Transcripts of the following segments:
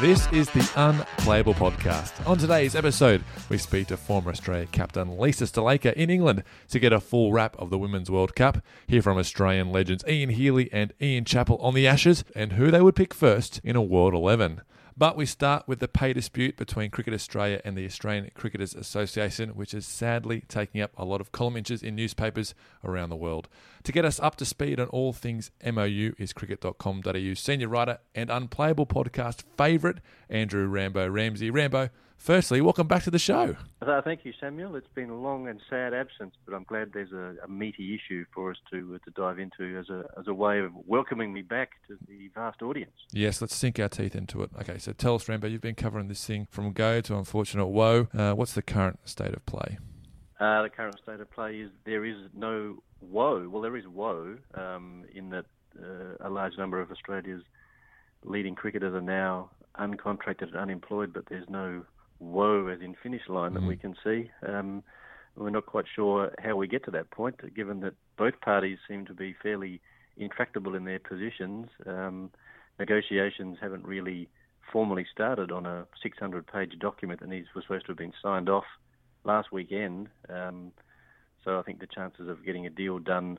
This is the Unplayable Podcast. On today's episode, we speak to former Australia captain Lisa Sthalekar in England to get a full wrap of the Women's World Cup, hear from Australian legends Ian Healy and Ian Chappell on the Ashes, and who they would pick first in a World 11. But we start with the pay dispute between Cricket Australia and the Australian Cricketers Association, which is sadly taking up a lot of column inches in newspapers around the world. To get us up to speed on all things MOU is cricket.com.au senior writer and unplayable podcast favourite, Andrew Rambo Ramsey. Rambo, firstly, welcome back to the show. Uh, thank you, Samuel. It's been a long and sad absence, but I'm glad there's a, a meaty issue for us to uh, to dive into as a as a way of welcoming me back to the vast audience. Yes, let's sink our teeth into it. Okay, so tell us, Rambo, you've been covering this thing from go to unfortunate whoa. Uh, what's the current state of play? Uh, the current state of play is there is no whoa. Well, there is woe um, in that uh, a large number of Australia's leading cricketers are now uncontracted and unemployed, but there's no whoa as in finish line that we can see. Um, we're not quite sure how we get to that point, given that both parties seem to be fairly intractable in their positions. Um, negotiations haven't really formally started on a 600-page document that needs was supposed to have been signed off last weekend. Um, so I think the chances of getting a deal done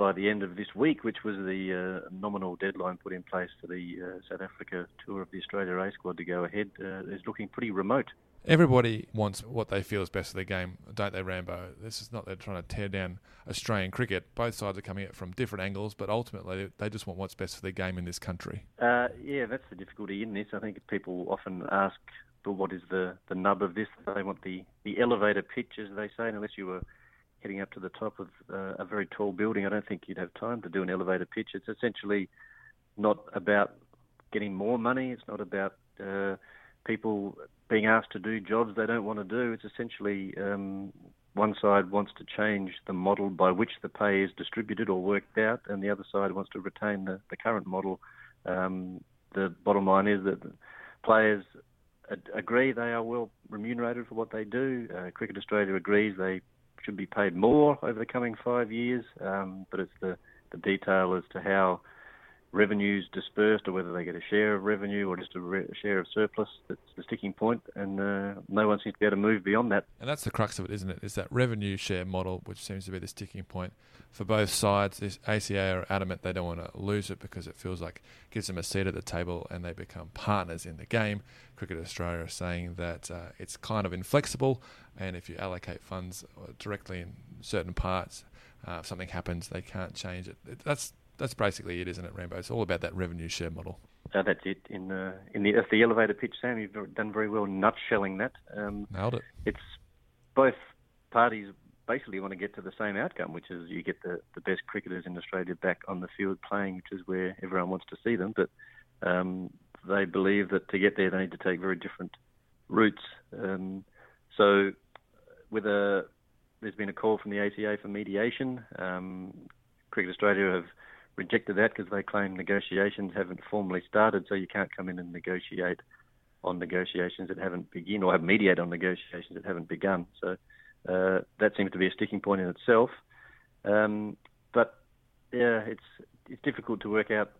by the end of this week, which was the uh, nominal deadline put in place for the uh, South Africa tour of the Australia A squad to go ahead, uh, is looking pretty remote. Everybody wants what they feel is best for their game, don't they, Rambo? This is not they're trying to tear down Australian cricket. Both sides are coming at it from different angles, but ultimately they just want what's best for their game in this country. Uh, yeah, that's the difficulty in this. I think people often ask, "But what is the, the nub of this?" They want the, the elevator pitch, as they say, and unless you were heading up to the top of uh, a very tall building, I don't think you'd have time to do an elevator pitch. It's essentially not about getting more money. It's not about uh, people being asked to do jobs they don't want to do. It's essentially um, one side wants to change the model by which the pay is distributed or worked out, and the other side wants to retain the, the current model. Um, the bottom line is that players agree they are well remunerated for what they do. Uh, Cricket Australia agrees they should be paid more over the coming five years, um, but it's the, the detail as to how revenues dispersed or whether they get a share of revenue or just a, re- share of surplus that's the sticking point, and uh, no one seems to be able to move beyond that. And that's the crux of it, isn't it? Is that revenue share model, which seems to be the sticking point for both sides. This ACA are adamant they don't want to lose it because it feels like it gives them a seat at the table and they become partners in the game. Cricket Australia are saying that uh, it's kind of inflexible, and if you allocate funds directly in certain parts, uh, if something happens, they can't change it. That's that's basically it, isn't it, Rambo? It's all about that revenue share model. Uh, that's it. In the in the, the elevator pitch, Sam, you've done very well nutshelling that. Um, Nailed it. It's both parties basically want to get to the same outcome, which is you get the, the best cricketers in Australia back on the field playing, which is where everyone wants to see them. But um, they believe that to get there, they need to take very different routes. Um, so, with a there's been a call from the ACA for mediation. Um, Cricket Australia have rejected that because they claim negotiations haven't formally started, so you can't come in and negotiate on negotiations that haven't begun or have mediate on negotiations that haven't begun. So uh, that seems to be a sticking point in itself. Um, but yeah, it's it's difficult to work out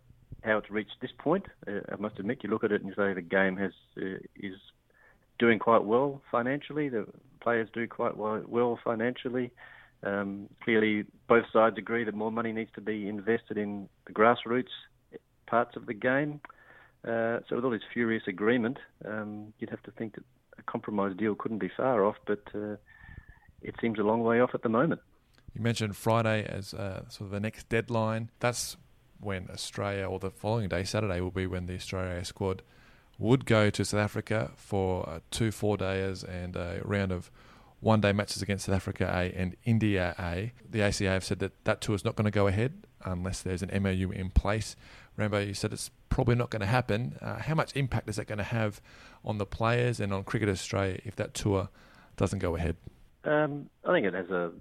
how it's reached this point. Uh, I must admit, you look at it and you say the game has uh, is doing quite well financially. The players do quite well financially. Um, clearly, both sides agree that more money needs to be invested in the grassroots parts of the game. Uh, so, with all this furious agreement, um, you'd have to think that a compromise deal couldn't be far off, but uh, it seems a long way off at the moment. You mentioned Friday as uh, sort of the next deadline. That's when Australia, or the following day, Saturday, will be when the Australia squad would go to South Africa for uh, two four days and a round of one day matches against South Africa A and India A. The ACA have said that that tour is not going to go ahead unless there's an MOU in place. Rambo, you said it's probably not going to happen. Uh, how much impact is that going to have on the players and on Cricket Australia if that tour doesn't go ahead? Um, I think it has a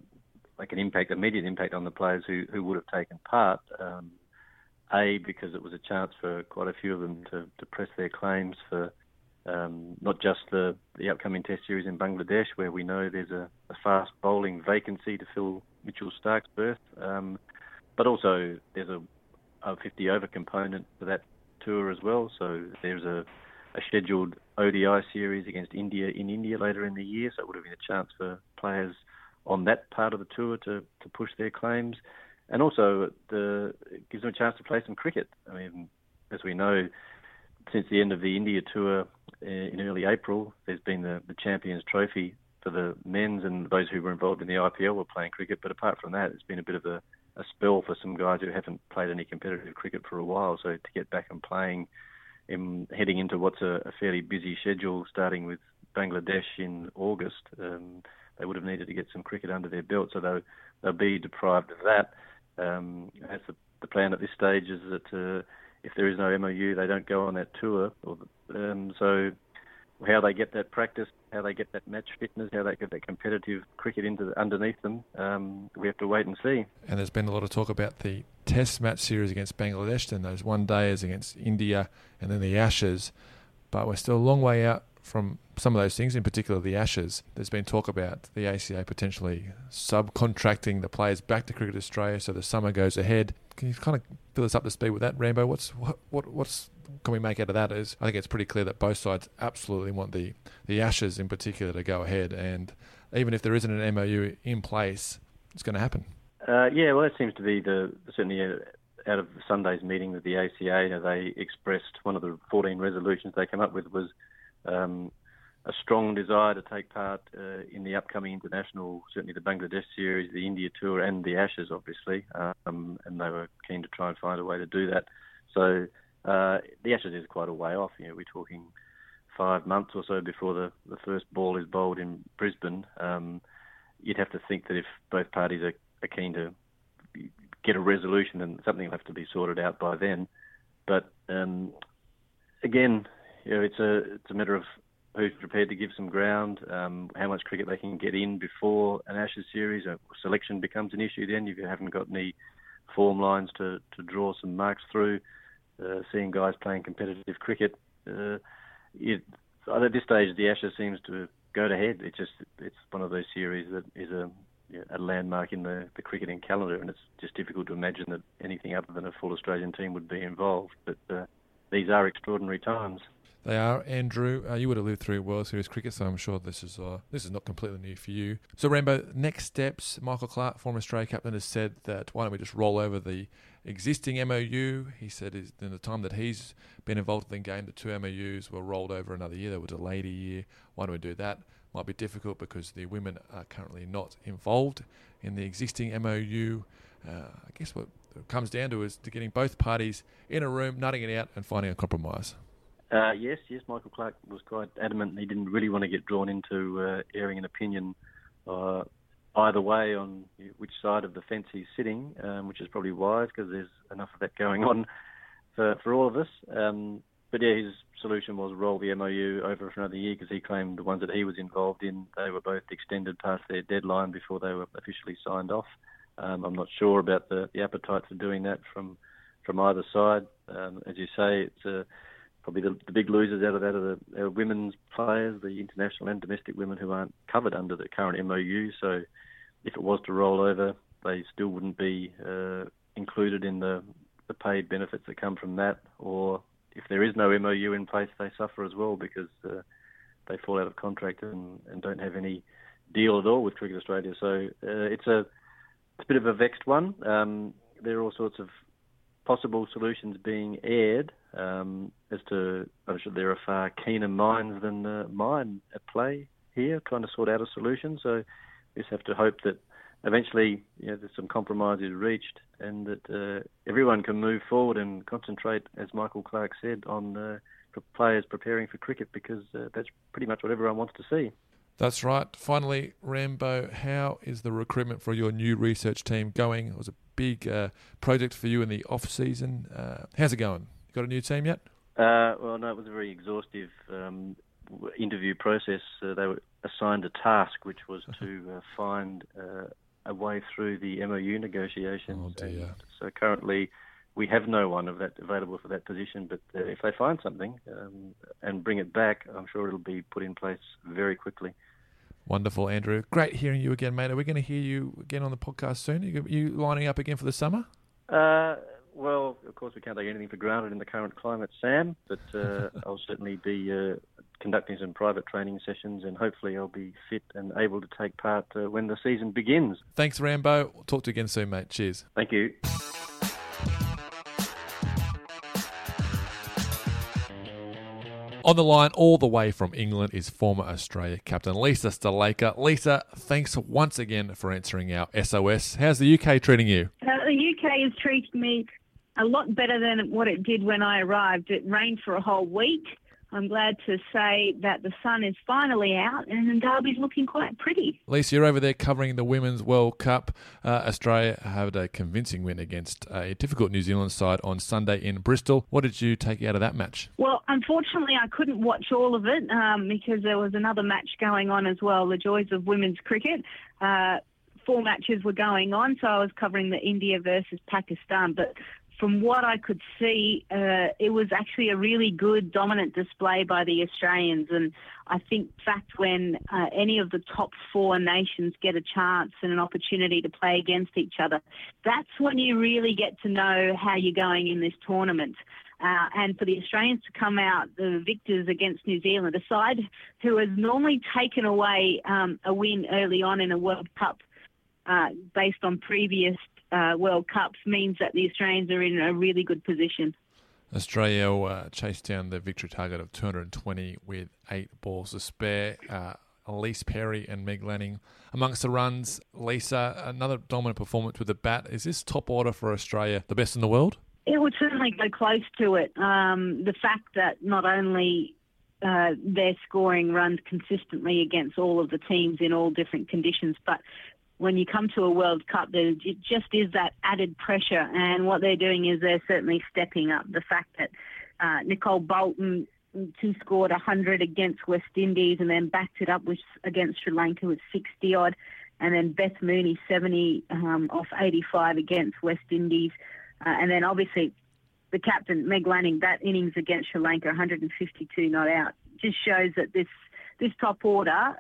like an impact, immediate impact on the players who, who would have taken part. Um, a because it was a chance for quite a few of them to, to press their claims for um, not just the, the upcoming Test series in Bangladesh, where we know there's a, a fast bowling vacancy to fill Mitchell Starc's berth, um, but also there's a, a 50 over component to that tour as well. So there's a, a scheduled ODI series against India in India later in the year, so it would have been a chance for players on that part of the tour to, to push their claims. And also, the, it gives them a chance to play some cricket. I mean, as we know, since the end of the India tour uh, in early April, there's been the, the Champions Trophy for the men's, and those who were involved in the IPL were playing cricket. But apart from that, it's been a bit of a, a spell for some guys who haven't played any competitive cricket for a while. So to get back and playing, in, heading into what's a, a fairly busy schedule, starting with Bangladesh in August, um, they would have needed to get some cricket under their belt. So they'll, they'll be deprived of that. Um, that's the, the plan at this stage is that uh, if there is no MOU, they don't go on that tour. Um, so how they get that practice, how they get that match fitness, how they get that competitive cricket into the, underneath them, um, we have to wait and see. And there's been a lot of talk about the Test match series against Bangladesh, then those one days against India, and then the Ashes. But we're still a long way out from some of those things, in particular the Ashes. There's been talk about the ACA potentially subcontracting the players back to Cricket Australia so the summer goes ahead. Can you kind of fill us up to speed with that, Rambo? What's what, what what's can we make out of that? Is I think it's pretty clear that both sides absolutely want the the Ashes in particular to go ahead, and even if there isn't an MOU in place, it's going to happen. Uh, yeah, well, that seems to be the certainly uh, out of Sunday's meeting with the ACA, they expressed one of the 14 resolutions they came up with was um, a strong desire to take part uh, in the upcoming international, certainly the Bangladesh series, the India tour, and the Ashes, obviously. Um, and they were keen to try and find a way to do that. So uh, the Ashes is quite a way off. You know, we're talking five months or so before the, the first ball is bowled in Brisbane. Um, you'd have to think that if both parties are, are keen to get a resolution, then something will have to be sorted out by then. But um, again, you know, it's a it's a matter of who's prepared to give some ground, um, how much cricket they can get in before an Ashes series. A selection becomes an issue then if you haven't got any form lines to, to draw some marks through. Uh, seeing guys playing competitive cricket, uh, it, at this stage the Ashes seems to go to head. It's just it's one of those series that is a a landmark in the, the cricketing calendar, and it's just difficult to imagine that anything other than a full Australian team would be involved. But uh, these are extraordinary times. They are, Andrew. Uh, you would have lived through World Series cricket, so I'm sure this is uh, this is not completely new for you. So, Rambo, next steps. Michael Clarke, former Australia captain, has said that why don't we just roll over the existing MOU? He said in the time that he's been involved in the game, the two MOUs were rolled over another year. They were delayed a year. Why don't we do that? Might be difficult because the women are currently not involved in the existing MOU. Uh, I guess what it comes down to is to getting both parties in a room, nutting it out, and finding a compromise. Uh, yes, yes. Michael Clarke was quite adamant. He didn't really want to get drawn into uh, airing an opinion uh, either way on which side of the fence he's sitting, um, which is probably wise because there's enough of that going on for for all of us. Um, but yeah, his solution was roll the MOU over for another year because he claimed the ones that he was involved in they were both extended past their deadline before they were officially signed off. Um, I'm not sure about the, the appetite for doing that from from either side. Um, as you say, it's a probably the, the big losers out of that are the are women's players, the international and domestic women who aren't covered under the current MOU. So if it was to roll over, they still wouldn't be uh, included in the, the paid benefits that come from that. Or if there is no MOU in place, they suffer as well because uh, they fall out of contract and, and don't have any deal at all with Cricket Australia. So uh, it's a it's a bit of a vexed one. Um, there are all sorts of possible solutions being aired um, as to I'm sure there are far keener minds than uh, mine at play here, trying to sort out a solution. So we just have to hope that eventually you know, there's some compromise is reached and that uh, everyone can move forward and concentrate, as Michael Clarke said, on uh, players preparing for cricket because uh, that's pretty much what everyone wants to see. That's right. Finally, Rambo, how is the recruitment for your new research team going? It was a big uh, project for you in the off season. Uh, how's it going? You got a new team yet? Uh, well, no, it was a very exhaustive um, interview process. Uh, they were assigned a task, which was to uh, find uh, a way through the MOU negotiations. Oh dear. so currently, we have no one of that available for that position. But uh, if they find something um, and bring it back, I'm sure it'll be put in place very quickly. Wonderful, Andrew. Great hearing you again, mate. Are we going to hear you again on the podcast soon? Are you, lining up again for the summer? Uh, well, of course, we can't take anything for granted in the current climate, Sam. But uh, I'll certainly be uh, conducting some private training sessions, and hopefully, I'll be fit and able to take part uh, when the season begins. Thanks, Rambo. We'll talk to you again soon, mate. Cheers. Thank you. On the line, all the way from England, is former Australia captain Lisa Sthalekar. Lisa, thanks once again for answering our SOS. How's the UK treating you? Uh, the UK is treating me a lot better than what it did when I arrived. It rained for a whole week. I'm glad to say that the sun is finally out and Derby's looking quite pretty. Lisa, you're over there covering the Women's World Cup. Uh, Australia had a convincing win against a difficult New Zealand side on Sunday in Bristol. What did you take out of that match? Well, unfortunately, I couldn't watch all of it um, because there was another match going on as well, the joys of women's cricket. Uh, four matches were going on, so I was covering the India versus Pakistan. But from what I could see, uh, it was actually a really good dominant display by the Australians. And I think, in fact, when uh, any of the top four nations get a chance and an opportunity to play against each other, that's when you really get to know how you're going in this tournament. Uh, and for the Australians to come out the victors against New Zealand, a side who has normally taken away um, a win early on in a World Cup uh, based on previous uh, World Cups means that the Australians are in a really good position. Australia uh, chased down the victory target of 220 with eight balls to spare. Uh, Ellyse Perry and Meg Lanning amongst the runs. Lisa, another dominant performance with the bat. Is this top order for Australia the best in the world? It would certainly go close to it. Um, the fact that not only uh, they're scoring runs consistently against all of the teams in all different conditions, but when you come to a World Cup, there just is that added pressure. And what they're doing is they're certainly stepping up. The fact that uh, Nicole Bolton, she scored 100 against West Indies and then backed it up with against Sri Lanka with 60 odd. And then Beth Mooney, 70 um, off 85 against West Indies. Uh, and then obviously the captain, Meg Lanning, that innings against Sri Lanka, 152 not out, just shows that this this top order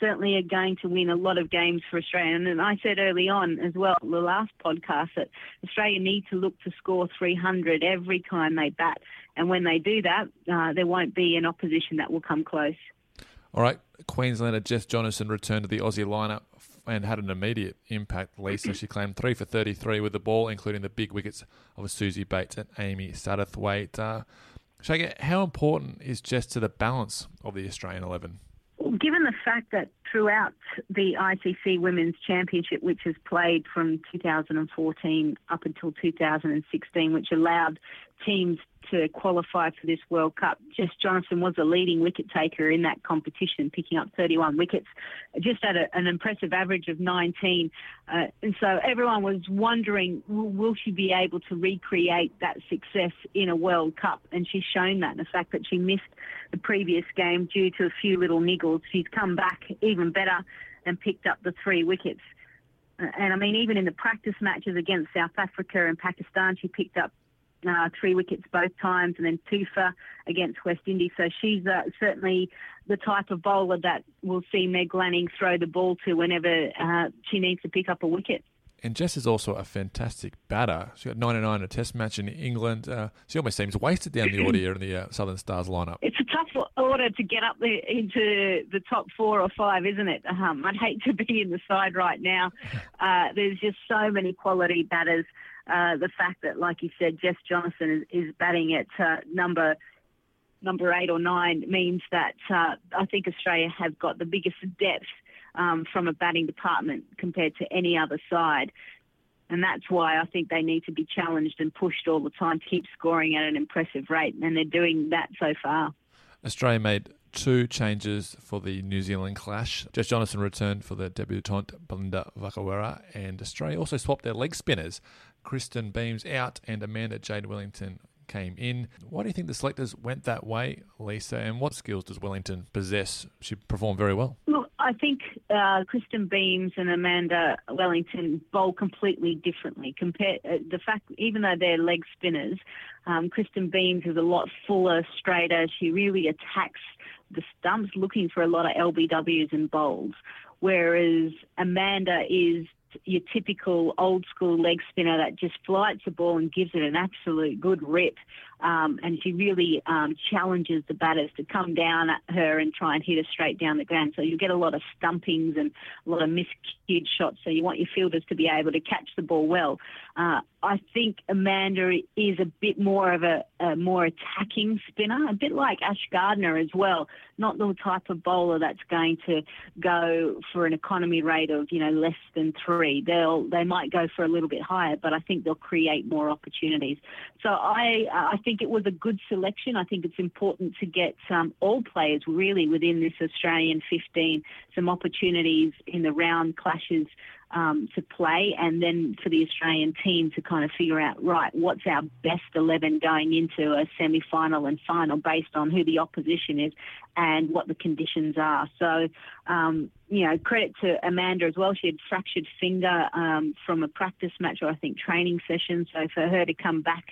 certainly are going to win a lot of games for Australia. And I said early on as well, the last podcast, that Australia need to look to score 300 every time they bat. And when they do that, uh, there won't be an opposition that will come close. All right, Queenslander Jess Jonassen returned to the Aussie lineup and had an immediate impact. Lisa, she claimed three for 33 with the ball, including the big wickets of Susie Bates and Amy Satterthwaite. Uh, Shaker, how important is Jess to the balance of the Australian 11? Given the fact that throughout the ICC Women's Championship, which has played from 2014 up until 2016, which allowed teams to qualify for this World Cup. Jess Jonassen was a leading wicket taker in that competition, picking up 31 wickets, just at a, an impressive average of 19. Uh, and so everyone was wondering, will she be able to recreate that success in a World Cup? And she's shown that. And the fact that she missed the previous game due to a few little niggles, she's come back even better and picked up the three wickets. Uh, and I mean, even in the practice matches against South Africa and Pakistan, she picked up uh, three wickets both times, and then two for against West Indies. So she's uh, certainly the type of bowler that we'll see Meg Lanning throw the ball to whenever uh, she needs to pick up a wicket. And Jess is also a fantastic batter. She got 99 in a Test match in England. Uh, she almost seems wasted down the order in the uh, Southern Stars lineup. It's a tough order to get up there into the top four or five, isn't it? Um, I'd hate to be in the side right now. Uh, there's just so many quality batters. Uh, the fact that, like you said, Jess Jonassen is, is batting at uh, number number eight or nine means that uh, I think Australia have got the biggest depth um, from a batting department compared to any other side. And that's why I think they need to be challenged and pushed all the time to keep scoring at an impressive rate. And they're doing that so far. Australia made two changes for the New Zealand clash. Jess Jonassen returned for the debutante Belinda Vakarewa, and Australia also swapped their leg spinners. Kristen Beams out and Amanda Jade Wellington came in. Why do you think the selectors went that way, Lisa? And what skills does Wellington possess? She performed very well. Look, I think uh, Kristen Beams and Amanda Wellington bowl completely differently. Compared uh, the fact, even though they're leg spinners, um, Kristen Beams is a lot fuller, straighter. She really attacks the stumps, looking for a lot of LBWs and bowls. Whereas Amanda is your typical old school leg spinner that just flights the ball and gives it an absolute good rip. Um, and she really um, challenges the batters to come down at her and try and hit her straight down the ground. So you get a lot of stumpings and a lot of miscued shots. So you want your fielders to be able to catch the ball well. Uh, I think Amanda is a bit more of a, a, more attacking spinner, a bit like Ash Gardner as well. Not the type of bowler that's going to go for an economy rate of you know less than three. They'll they might go for a little bit higher, but I think they'll create more opportunities. So I I think it was a good selection. I think it's important to get um, all players really within this Australian 15 some opportunities in the round clashes um, to play, and then for the Australian team to kind of figure out right what's our best 11 going into a semi final and final based on who the opposition is and what the conditions are. So, um, you know, credit to Amanda as well. She had fractured finger um, from a practice match or I think training session. So for her to come back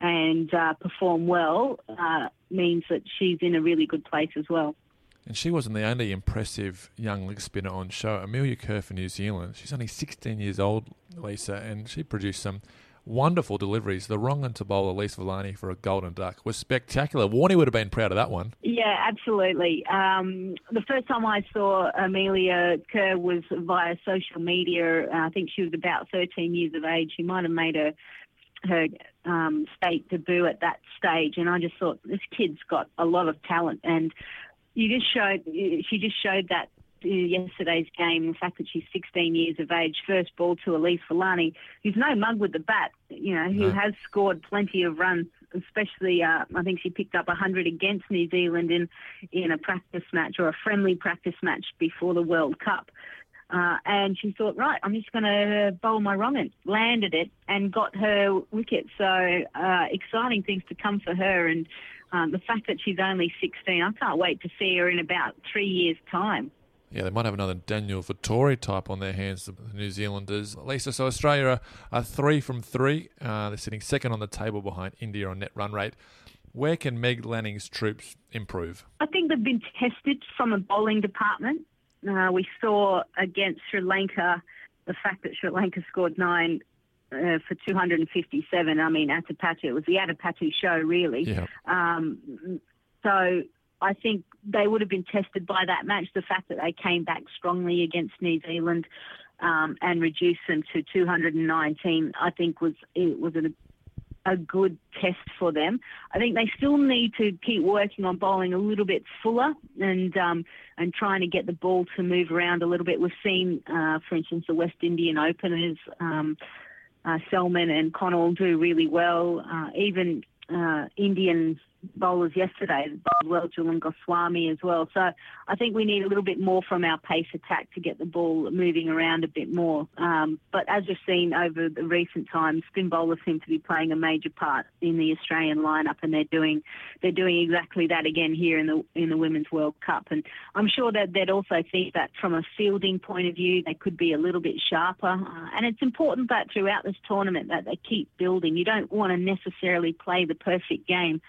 and uh, perform well uh, means that she's in a really good place as well. And she wasn't the only impressive young leg spinner on show. Amelia Kerr for New Zealand. She's only 16 years old, Lisa, and she produced some wonderful deliveries. The wrong to bowl Elyse Villani for a golden duck was spectacular. Warney would have been proud of that one. Yeah, absolutely. Um, the first time I saw Amelia Kerr was via social media. I think she was about 13 years of age. She might have made her her um, state debut at that stage, and I just thought this kid's got a lot of talent, and you just showed she just showed that yesterday's game, the fact that she's 16 years of age, first ball to Elyse Villani, who's no mug with the bat, you know, who no. has scored plenty of runs, especially uh, I think she picked up 100 against New Zealand in in a practice match or a friendly practice match before the World Cup. Uh, and she thought, right, I'm just going to bowl my and landed it and got her wicket. So uh, exciting things to come for her. And um, the fact that she's only 16, I can't wait to see her in about three years' time. Yeah, they might have another Daniel Vettori type on their hands, the New Zealanders. Lisa, so Australia are, are three from three. Uh, they're sitting second on the table behind India on net run rate. Where can Meg Lanning's troops improve? I think they've been tested from a bowling department. Uh, we saw against Sri Lanka the fact that Sri Lanka scored nine uh, for 257. I mean, Atapattu, it was the Atapattu show, really. Yeah. Um, so I think they would have been tested by that match. The fact that they came back strongly against New Zealand um, and reduced them to 219, I think was it was a a good test for them. I think they still need to keep working on bowling a little bit fuller and um, and trying to get the ball to move around a little bit. We've seen, uh, for instance, the West Indian openers, um, uh, Selman and Connell do really well. Uh, even uh, Indian bowlers yesterday, as well, Jhulan Goswami as well. So I think we need a little bit more from our pace attack to get the ball moving around a bit more. Um, but as we've seen over the recent times, spin bowlers seem to be playing a major part in the Australian lineup, and they're doing they're doing exactly that again here in the in the Women's World Cup. And I'm sure that they'd also think that from a fielding point of view, they could be a little bit sharper. Uh, and it's important that throughout this tournament that they keep building. You don't want to necessarily play the perfect game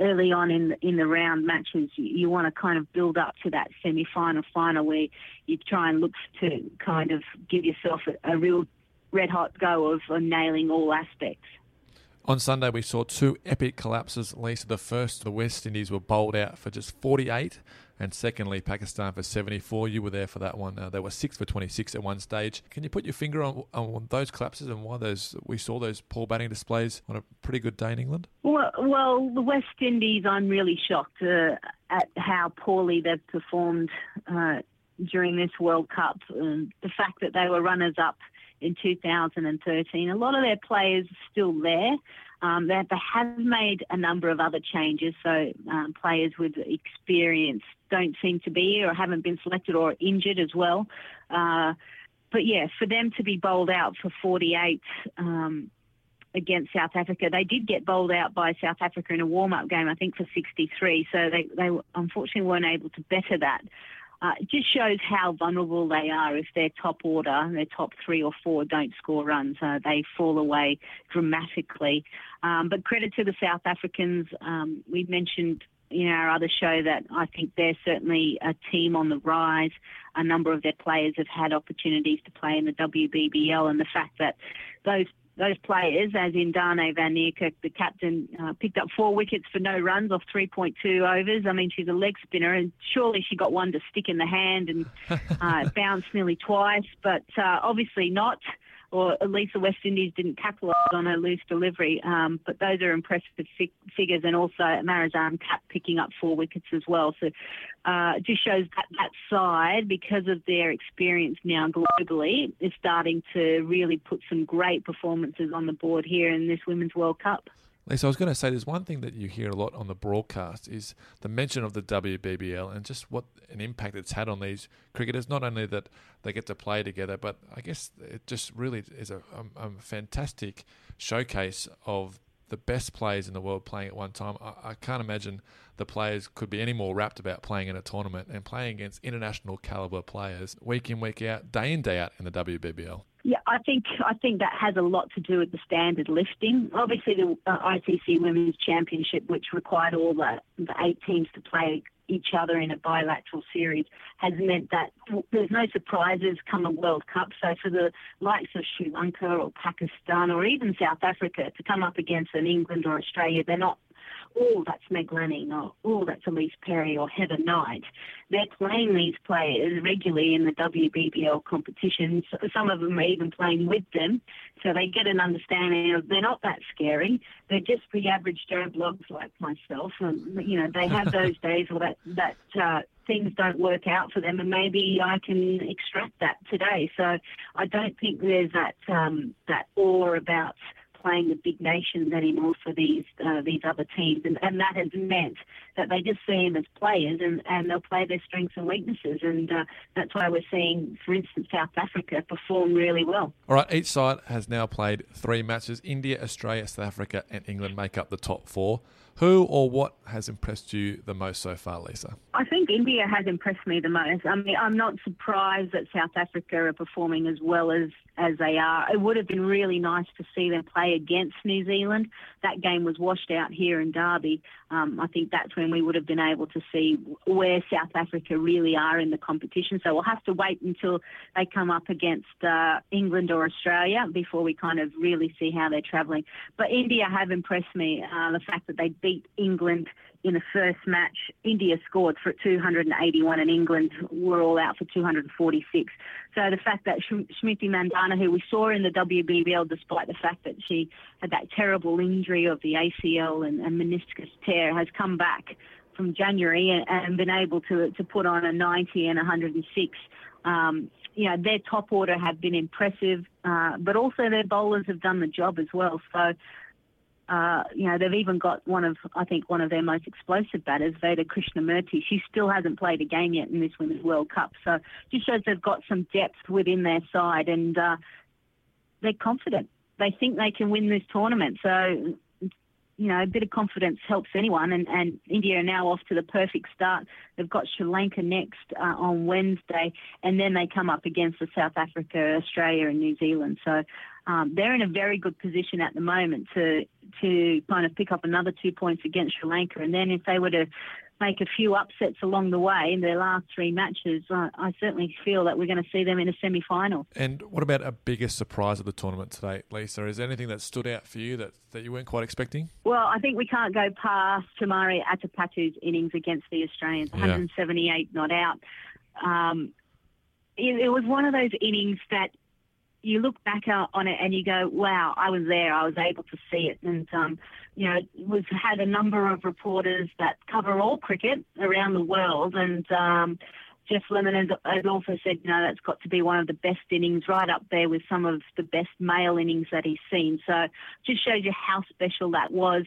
early on in the, in the round matches, you, you want to kind of build up to that semi-final, final where you try and look to kind of give yourself a, a real red hot go of, of nailing all aspects. On Sunday, we saw two epic collapses. Lisa, the first, the West Indies were bowled out for just 48, and secondly, Pakistan for 74. You were there for that one. Uh, they were six for 26 at one stage. Can you put your finger on, on those collapses and why those we saw those poor batting displays on a pretty good day in England? Well, well the West Indies, I'm really shocked uh, at how poorly they've performed uh, during this World Cup. The fact that they were runners up in 2013. A lot of their players are still there. Um, they, they have made a number of other changes, so um, players with experience don't seem to be or haven't been selected or injured as well. Uh, but yeah, for them to be bowled out for 48 um, against South Africa, they did get bowled out by South Africa in a warm-up game, I think for 63. So they, they unfortunately weren't able to better that. Uh, it just shows how vulnerable they are if their top order, their top three or four, don't score runs. Uh, they fall away dramatically. Um, but credit to the South Africans. Um, we mentioned in our other show that I think they're certainly a team on the rise. A number of their players have had opportunities to play in the WBBL, and the fact that those those players, as in Dane van Niekerk, the captain, uh, picked up four wickets for no runs off 3.2 overs. I mean, she's a leg spinner, and surely she got one to stick in the hand and uh, bounce nearly twice, but uh, obviously not or at least the West Indies didn't capitalise on her loose delivery. Um, but those are impressive fi- figures, and also Marizanne Kapp picking up four wickets as well. So uh, it just shows that that side, because of their experience now globally, is starting to really put some great performances on the board here in this Women's World Cup. Lisa, I was going to say there's one thing that you hear a lot on the broadcast is the mention of the WBBL and just what an impact it's had on these cricketers. Not only that they get to play together, but I guess it just really is a, a, a fantastic showcase of the best players in the world playing at one time. I, I, can't imagine the players could be any more rapt about playing in a tournament and playing against international caliber players week in, week out, day in, day out in the WBBL. Yeah, I think I think that has a lot to do with the standard lifting. Obviously, the uh, ICC Women's Championship, which required all the, the eight teams to play each other in a bilateral series, has meant that there's no surprises come a World Cup. So for the likes of Sri Lanka or Pakistan or even South Africa to come up against an England or Australia, they're not oh, that's Meg Lanning, or oh, that's Ellyse Perry or Heather Knight. They're playing these players regularly in the WBBL competitions. Some of them are even playing with them, so they get an understanding of they're not that scary. They're just the average Joe blogs like myself, and you know they have those days where that that. Uh, things don't work out for them, and maybe I can extract that today. So I don't think there's that um, that awe about playing the big nations anymore for these uh, these other teams, and, and that has meant that they just see them as players, and, and they'll play their strengths and weaknesses, and uh, that's why we're seeing, for instance, South Africa perform really well. All right, each side has now played three matches. India, Australia, South Africa, and England make up the top four. Who or what has impressed you the most so far, Lisa? I think India has impressed me the most. I mean, I'm not surprised that South Africa are performing as well as, as they are. It would have been really nice to see them play against New Zealand. That game was washed out here in Derby. Um, I think that's when we would have been able to see where South Africa really are in the competition. So we'll have to wait until they come up against uh, England or Australia before we kind of really see how they're travelling. But India have impressed me. Uh, the fact that they beat beat England in the first match. India scored for 281 and England were all out for 246. So the fact that Smriti Mandhana, who we saw in the WBBL, despite the fact that she had that terrible injury of the ACL and, and meniscus tear, has come back from January and, and, been able to, to put on a 90 and 106. Um, you know, their top order have been impressive, uh, but also their bowlers have done the job as well. So uh, you know, they've even got one of, I think, one of their most explosive batters, Veda Krishnamurti. She still hasn't played a game yet in this Women's World Cup. So just shows they've got some depth within their side and uh, they're confident. They think they can win this tournament. So, you know, a bit of confidence helps anyone. And, and India are now off to the perfect start. They've got Sri Lanka next uh, on Wednesday, and then they come up against the South Africa, Australia, and New Zealand. So um, they're in a very good position at the moment to to kind of pick up another two points against Sri Lanka, and then if they were to make a few upsets along the way in their last three matches, I, I certainly feel that we're going to see them in a semi-final. And what about a biggest surprise of the tournament today, Lisa? Is there anything that stood out for you that, that you weren't quite expecting? Well, I think we can't go past Chamari Atapattu's innings against the Australians, yeah. 178 not out. Um, it, it was one of those innings that you look back on it and you go, wow, I was there. I was able to see it. And, um, you know, we've had a number of reporters that cover all cricket around the world. And um, Geoff Lemon has, has also said, you know, that's got to be one of the best innings, right up there with some of the best male innings that he's seen. So just shows you how special that was.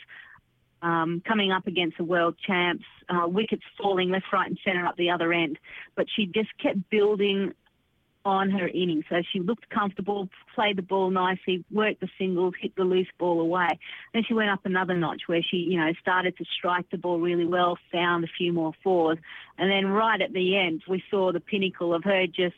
Um, coming up against the world champs, uh, wickets falling left, right, and centre up the other end. But she just kept building on her innings. So she looked comfortable, played the ball nicely, worked the singles, hit the loose ball away. Then she went up another notch where she, you know, started to strike the ball really well, found a few more fours. And then right at the end, we saw the pinnacle of her just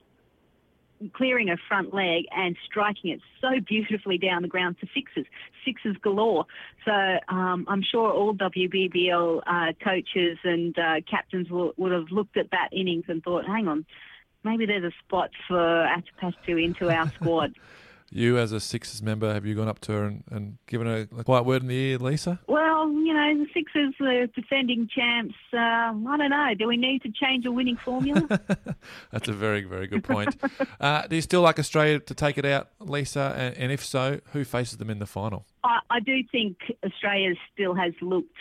clearing her front leg and striking it so beautifully down the ground to sixes, sixes galore. So um, I'm sure all WBBL uh, coaches and uh, captains will, would have looked at that innings and thought, hang on, maybe there's a spot for Atapattu into our squad. You, as a Sixers member, have you gone up to her and, and given her a quiet word in the ear, Lisa? Well, you know, the Sixers are defending champs. Uh, I don't know. Do we need to change a winning formula? That's a very, very good point. uh, do you still like Australia to take it out, Lisa? And, and if so, who faces them in the final? I, I do think Australia still has looked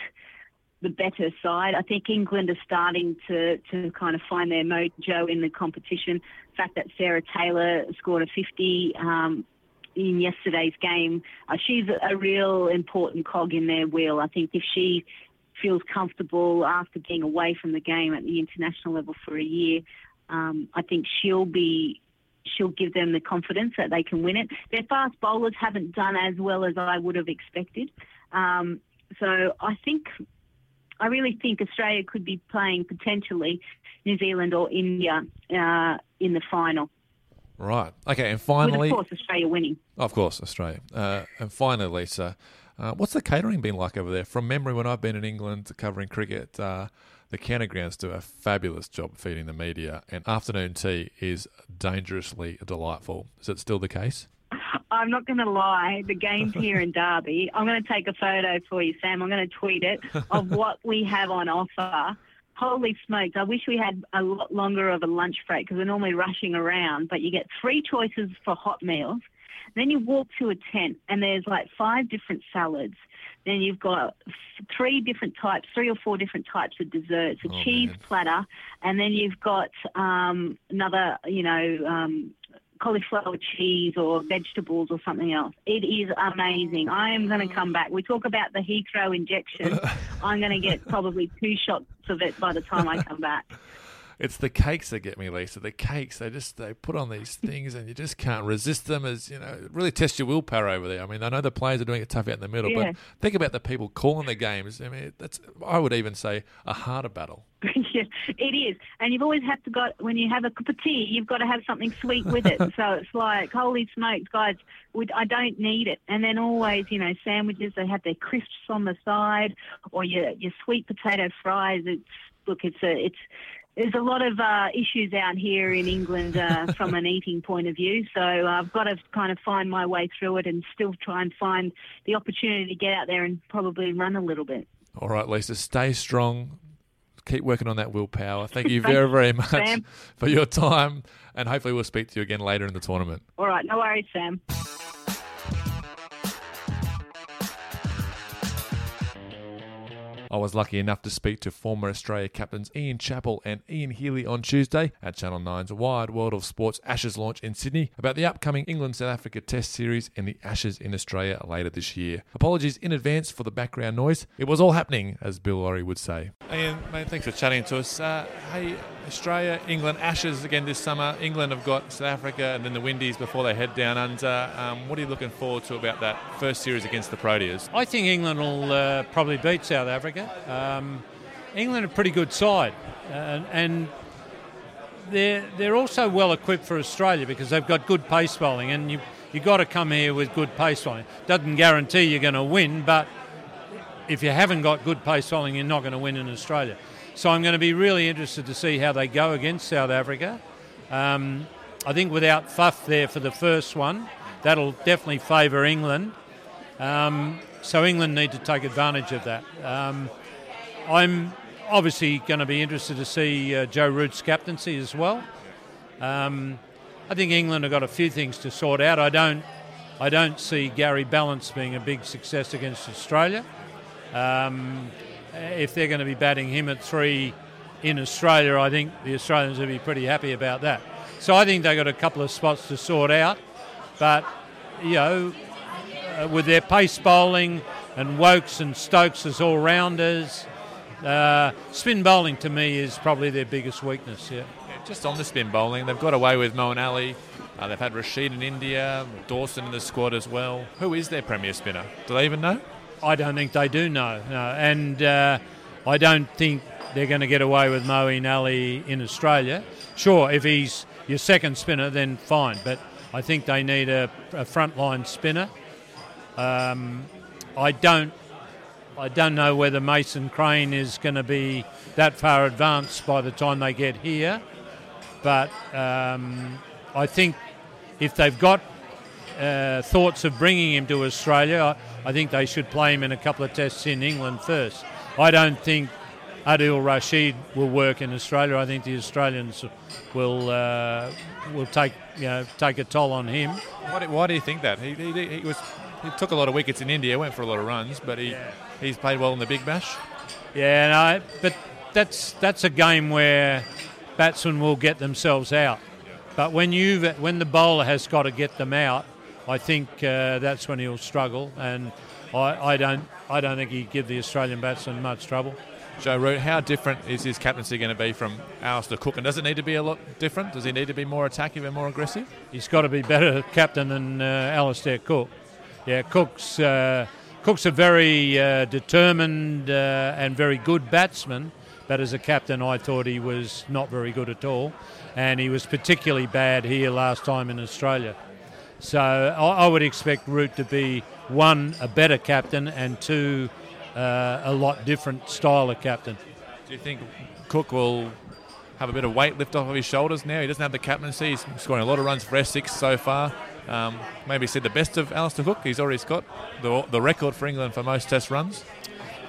the better side. I think England are starting to, to kind of find their mojo in the competition. The fact that Sarah Taylor scored a 50 um, in yesterday's game, uh, she's a real important cog in their wheel. I think if she feels comfortable after being away from the game at the international level for a year, um, I think she'll be she'll give them the confidence that they can win it. Their fast bowlers haven't done as well as I would have expected. Um, so I think I really think Australia could be playing potentially New Zealand or India uh, in the final. Right. Okay. And finally, With, of course, Australia winning. Of course, Australia. Uh, and finally, Lisa, uh, what's the catering been like over there? From memory, when I've been in England covering cricket, uh, the county grounds do a fabulous job feeding the media, and afternoon tea is dangerously delightful. Is it still the case? I'm not going to lie. The game's here in Derby. I'm going to take a photo for you, Sam. I'm going to tweet it of what we have on offer. Holy smokes! I wish we had a lot longer of a lunch break because we're normally rushing around. But you get three choices for hot meals. Then you walk to a tent and there's like five different salads. Then you've got three different types, three or four different types of desserts, a oh, cheese man. platter, and then you've got um, another, you know, um, cauliflower cheese or vegetables or something else. It is amazing. I am going to come back. We talk about the Heathrow injection. I'm going to get probably two shots of it by the time I come back. It's the cakes that get me, Lisa. The cakes, they just they put on these things, and you just can't resist them. As you know, really test your willpower over there. I mean, I know the players are doing it tough out in the middle, yeah. but think about the people calling the games. I mean, that's I would even say a harder battle. yeah, it is, and you've always have to got when you have a cup of tea, you've got to have something sweet with it. so it's like, holy smokes, guys, I don't need it. And then always, you know, sandwiches they have their crisps on the side, or your your sweet potato fries. It's look, it's a it's there's a lot of uh, issues out here in England uh, from an eating point of view. So I've got to kind of find my way through it and still try and find the opportunity to get out there and probably run a little bit. All right, Lisa, stay strong. Keep working on that willpower. Thank you very, very much Sam. for your time. And hopefully, we'll speak to you again later in the tournament. All right, no worries, Sam. I was lucky enough to speak to former Australia captains Ian Chappell and Ian Healy on Tuesday at Channel 9's Wide World of Sports Ashes launch in Sydney about the upcoming England South Africa Test Series and the Ashes in Australia later this year. Apologies in advance for the background noise. It was all happening, as Bill Lawry would say. Ian, mate, thanks for chatting to us. Uh, hey, Australia, England, Ashes again this summer. England have got South Africa and then the Windies before they head down under. Um, what are you looking forward to about that first series against the Proteas? I think England will uh, probably beat South Africa. Um, England are a pretty good side, uh, and they're they're also well equipped for Australia because they've got good pace bowling, and you you got to come here with good pace bowling. Doesn't guarantee you're going to win, but if you haven't got good pace bowling, you're not going to win in Australia. So I'm going to be really interested to see how they go against South Africa. Um, I think without Faf there for the first one, that'll definitely favour England. Um, so England need to take advantage of that. Um, I'm obviously going to be interested to see uh, Joe Root's captaincy as well. Um, I think England have got a few things to sort out. I don't, I don't see Gary Ballance being a big success against Australia. Um, if they're going to be batting him at three in Australia, I think the Australians will be pretty happy about that. So I think they've got a couple of spots to sort out. But, you know, uh, with their pace bowling and Wokes and Stokes as all rounders, uh, spin bowling to me is probably their biggest weakness. Yeah. yeah. Just on the spin bowling, they've got away with Moeen Ali. Uh, they've had Rashid in India, Dawson in the squad as well. Who is their premier spinner? Do they even know? I don't think they do know. No. And uh, I don't think they're going to get away with Moeen Ali in Australia. Sure, if he's your second spinner, then fine. But I think they need a, a frontline spinner. Um, I don't. I don't know whether Mason Crane is going to be that far advanced by the time they get here, but um, I think if they've got uh, thoughts of bringing him to Australia, I, I, think they should play him in a couple of tests in England first. I don't think Adil Rashid will work in Australia. I think the Australians will uh, will take you know take a toll on him. Why do, why do you think that? He, he, he, was he took a lot of wickets in India, went for a lot of runs, but he yeah. he's played well in the Big Bash. Yeah, no, but that's that's a game where batsmen will get themselves out. But when you when the bowler has got to get them out, I think uh, that's when he'll struggle, and I, I don't I don't think he'd give the Australian batsmen much trouble. Joe Root, how different is his captaincy going to be from Alastair Cook? And does it need to be a lot different? Does he need to be more attacking and more aggressive? He's got to be better captain than uh, Alastair Cook. Yeah, Cook's uh, Cook's a very uh, determined uh, and very good batsman, but as a captain, I thought he was not very good at all, and he was particularly bad here last time in Australia. So I, I would expect Root to be one a better captain and two uh, a lot different style of captain. Do you think Cook will have a bit of weight lift off of his shoulders now? He doesn't have the captaincy. He's scoring a lot of runs for Essex so far. Um, maybe see the best of Alastair Cook. He's already got the, the record for England for most Test runs.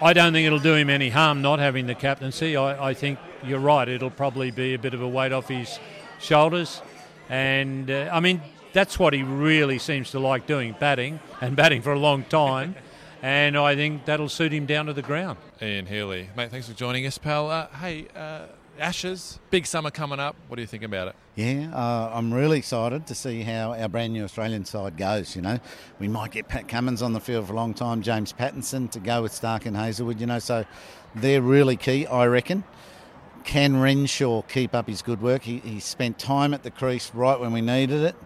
I don't think it'll do him any harm not having the captaincy. I, I think you're right. It'll probably be a bit of a weight off his shoulders. And, uh, I mean, that's what he really seems to like doing batting and batting for a long time. and I think that'll suit him down to the ground. Ian Healy, mate, thanks for joining us, pal. Uh, hey, uh, Ashes, big summer coming up. What do you think about it? Yeah, uh, I'm really excited to see how our brand new Australian side goes. You know, we might get Pat Cummins on the field for a long time, James Pattinson to go with Starc and Hazlewood. You know, so they're really key, I reckon. Can Renshaw keep up his good work? He, he spent time at the crease right when we needed it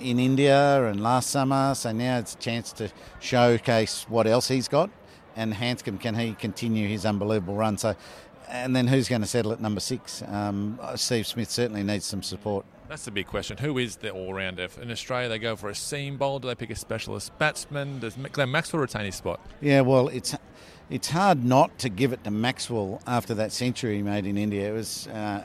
in India and last summer, so now it's a chance to showcase what else he's got. And Handscomb, can he continue his unbelievable run? So, and then who's going to settle at number six? Um, Steve Smith certainly needs some support. That's the big question. Who is the all rounder? In Australia, they go for a seam bowl. Do they pick a specialist batsman? Does Glenn Maxwell retain his spot? Yeah, well, it's it's hard not to give it to Maxwell after that century he made in India. It was uh,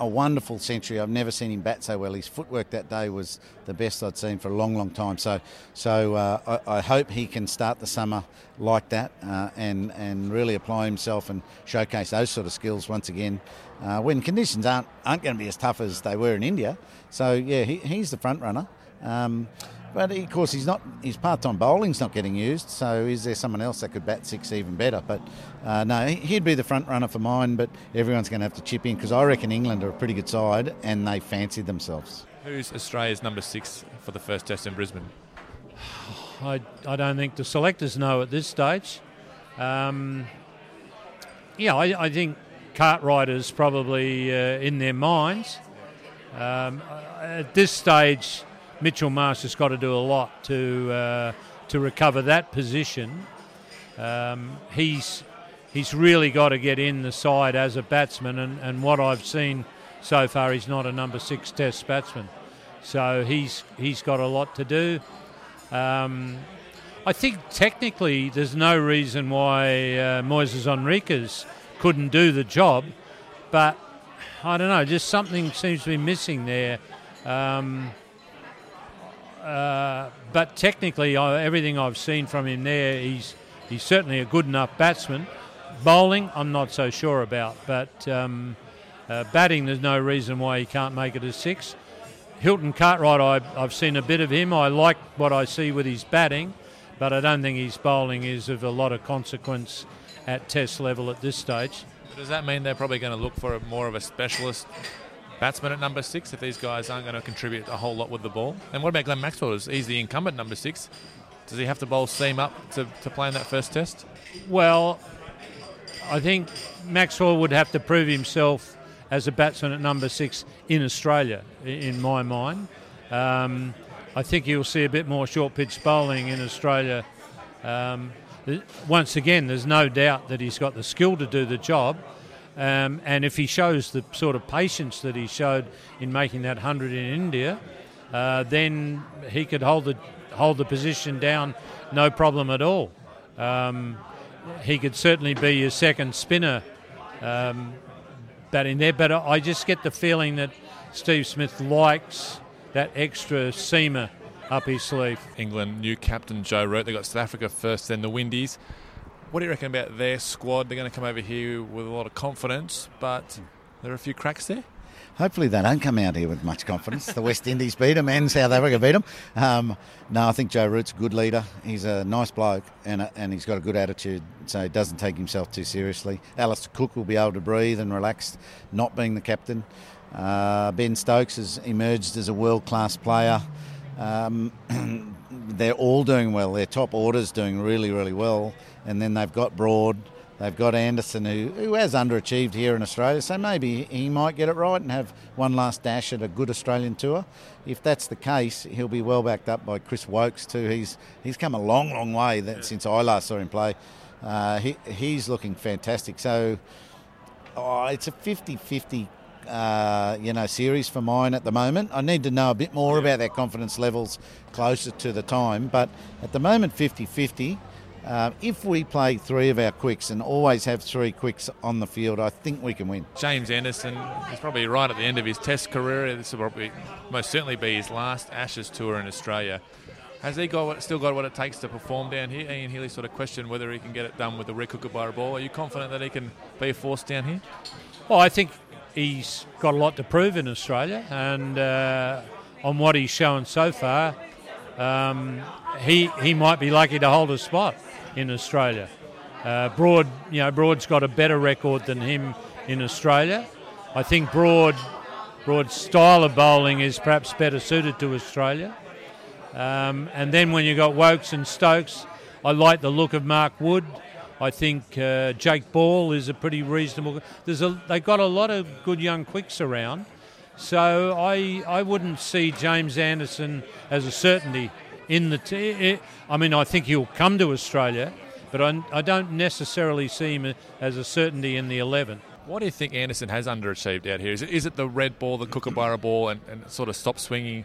a wonderful century. I've never seen him bat so well. His footwork that day was the best I'd seen for a long, long time. So, so uh, I, I, hope he can start the summer like that uh, and and really apply himself and showcase those sort of skills once again uh, when conditions aren't aren't going to be as tough as they were in India. So yeah, he, he's the front runner. Um, but of course, he's not. His part-time bowling's not getting used. So is there someone else that could bat six even better? But uh, no, he'd be the front runner for mine. But everyone's going to have to chip in because I reckon England are a pretty good side and they fancy themselves. Who's Australia's number six for the first Test in Brisbane? I, I don't think the selectors know at this stage. Um, yeah, I, I think Cartwright is probably uh, in their minds. Um, at this stage, Mitchell Marsh has got to do a lot to uh, to recover that position. Um, he's he's really got to get in the side as a batsman, and, and what I've seen so far, he's not a number six Test batsman. So he's he's got a lot to do. Um, I think technically there's no reason why uh, Moises Henriques couldn't do the job, but I don't know, just something seems to be missing there. Um, uh, but technically, everything I've seen from him there, he's he's certainly a good enough batsman. Bowling, I'm not so sure about, but um, uh, batting, there's no reason why he can't make it a six. Hilton Cartwright, I, I've seen a bit of him. I like what I see with his batting, but I don't think his bowling is of a lot of consequence at Test level at this stage. Does that mean they're probably going to look for a, more of a specialist batsman at number six if these guys aren't going to contribute a whole lot with the ball? And what about Glenn Maxwell? He's the incumbent number six. Does he have to bowl seam up to, to play in that first test? Well, I think Maxwell would have to prove himself as a batsman at number six in Australia, in my mind. Um, I think you'll see a bit more short pitch bowling in Australia. Um, once again, there's no doubt that he's got the skill to do the job. Um, and if he shows the sort of patience that he showed in making that 100 in India, uh, then he could hold the, hold the position down no problem at all. Um, he could certainly be your second spinner um, batting there, but I just get the feeling that Steve Smith likes that extra seamer up his sleeve. England, new captain Joe Root. They got South Africa first, then the Windies. What do you reckon about their squad? They're going to come over here with a lot of confidence, but there are a few cracks there. Hopefully they don't come out here with much confidence. The West Indies beat them and South Africa beat them. Um, no, I think Joe Root's a good leader. He's a nice bloke and, a, and he's got a good attitude, so he doesn't take himself too seriously. Alastair Cook will be able to breathe and relax, not being the captain. Uh, ben Stokes has emerged as a world class player. Um, they're all doing well. Their top order's doing really, really well. And then they've got Broad, they've got Anderson, who, who has underachieved here in Australia. So maybe he might get it right and have one last dash at a good Australian tour. If that's the case, he'll be well backed up by Chris Woakes, too. He's he's come a long, long way that, since I last saw him play. Uh, he, he's looking fantastic. So oh, it's a 50 50 uh, you know, series for mine at the moment. I need to know a bit more about their confidence levels closer to the time, but at the moment, 50 50. Uh, if we play three of our quicks and always have three quicks on the field, I think we can win. James Anderson is probably right at the end of his Test career. This will probably most certainly be his last Ashes tour in Australia. Has he got what, still got what it takes to perform down here? Ian Healy sort of questioned whether he can get it done with the red kookaburra ball. Are you confident that he can be a force down here? Well, I think he's got a lot to prove in Australia, and uh, on what he's shown so far, um, he he might be lucky to hold a spot in Australia. Uh, Broad, you know, Broad's got a better record than him in Australia. I think Broad Broad's style of bowling is perhaps better suited to Australia. Um, and then when you got Woakes and Stokes, I like the look of Mark Wood. I think uh, Jake Ball is a pretty reasonable. There's a, they've got a lot of good young quicks around, so I I wouldn't see James Anderson as a certainty in the. T- eh, I mean, I think he'll come to Australia, but I, I don't necessarily see him as a certainty in the 11. What do you think Anderson has underachieved out here? Is it, is it the red ball, the kookaburra ball, and, and sort of stop swinging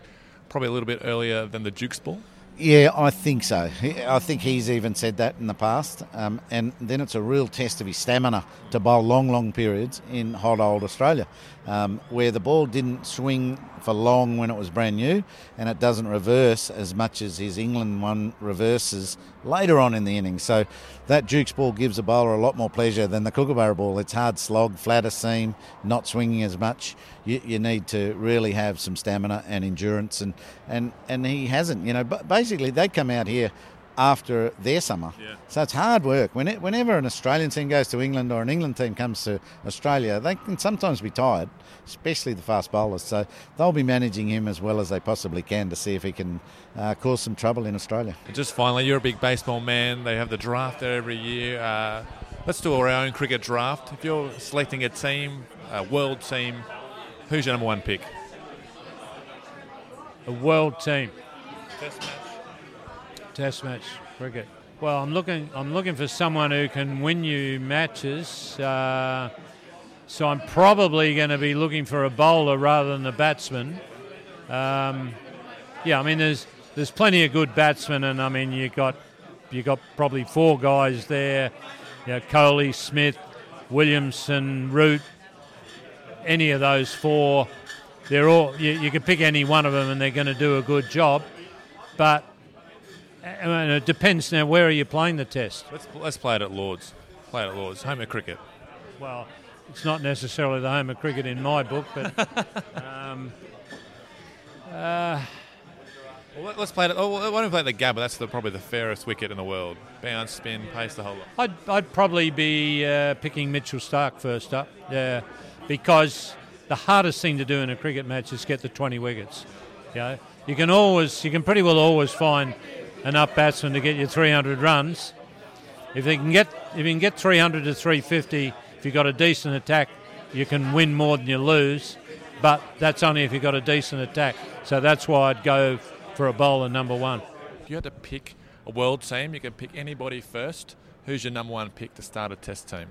probably a little bit earlier than the Duke's ball? Yeah, I think so. I think he's even said that in the past. Um, and then it's a real test of his stamina to bowl long, long periods in hot old Australia, um, where the ball didn't swing for long when it was brand new, and it doesn't reverse as much as his England one reverses later on in the innings. So that Duke's ball gives a bowler a lot more pleasure than the Kookaburra ball. It's hard slog, flatter seam, not swinging as much. You, you need to really have some stamina and endurance, and, and, and he hasn't. You know, but basically they come out here after their summer. Yeah. So it's hard work. When it, whenever an Australian team goes to England or an England team comes to Australia, they can sometimes be tired, especially the fast bowlers. So they'll be managing him as well as they possibly can to see if he can uh, cause some trouble in Australia. just finally, you're a big baseball man. They have the draft there every year. Uh, let's do our own cricket draft. If you're selecting a team, a world team, who's your number one pick? A world team. Test match. Test match cricket. Well, I'm looking. I'm looking for someone who can win you matches. Uh, so I'm probably going to be looking for a bowler rather than a batsman. Um, yeah, I mean, there's there's plenty of good batsmen, and I mean, you got you got probably four guys there. You know, Kohli, Smith, Williamson, Root. Any of those four, they're all. You, you can pick any one of them, and they're going to do a good job. But I mean, it depends now. Where are you playing the test? Let's let's play it at Lords. Play it at Lords. Home of cricket. Well, it's not necessarily the home of cricket in my book, but um, uh, Well, let's play it. Oh, why don't we play the Gabba? That's the, probably the fairest wicket in the world. Bounce, spin, pace, the whole lot. I'd, I'd probably be uh, picking Mitchell Starc first up, yeah, because the hardest thing to do in a cricket match is get the 20 wickets. You know, you can always, you can pretty well always find enough batsmen to get you 300 runs. If they can get, if you can get 300 to 350, if you've got a decent attack, you can win more than you lose. But that's only if you've got a decent attack. So that's why I'd go for a bowler number one. If you had to pick a world team, you can pick anybody first. Who's your number one pick to start a test team?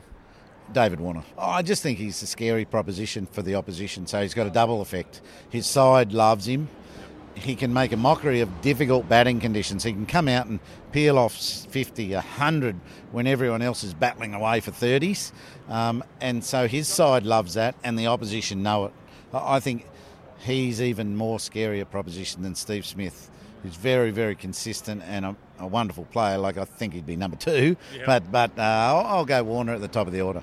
David Warner. Oh, I just think he's a scary proposition for the opposition, so he's got a double effect. His side loves him. He can make a mockery of difficult batting conditions. He can come out and peel off 50, 100 when everyone else is battling away for 30s. Um, and so his side loves that, and the opposition know it. I think he's even more scary a proposition than Steve Smith, who's very, very consistent and a, a wonderful player. Like I think he'd be number two, Yep. but but uh, I'll, I'll go Warner at the top of the order.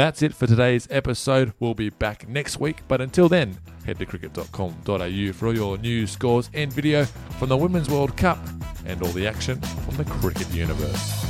That's it for today's episode. We'll be back next week, but until then, head to cricket.com.au for all your news, scores, and video from the Women's World Cup and all the action from the cricket universe.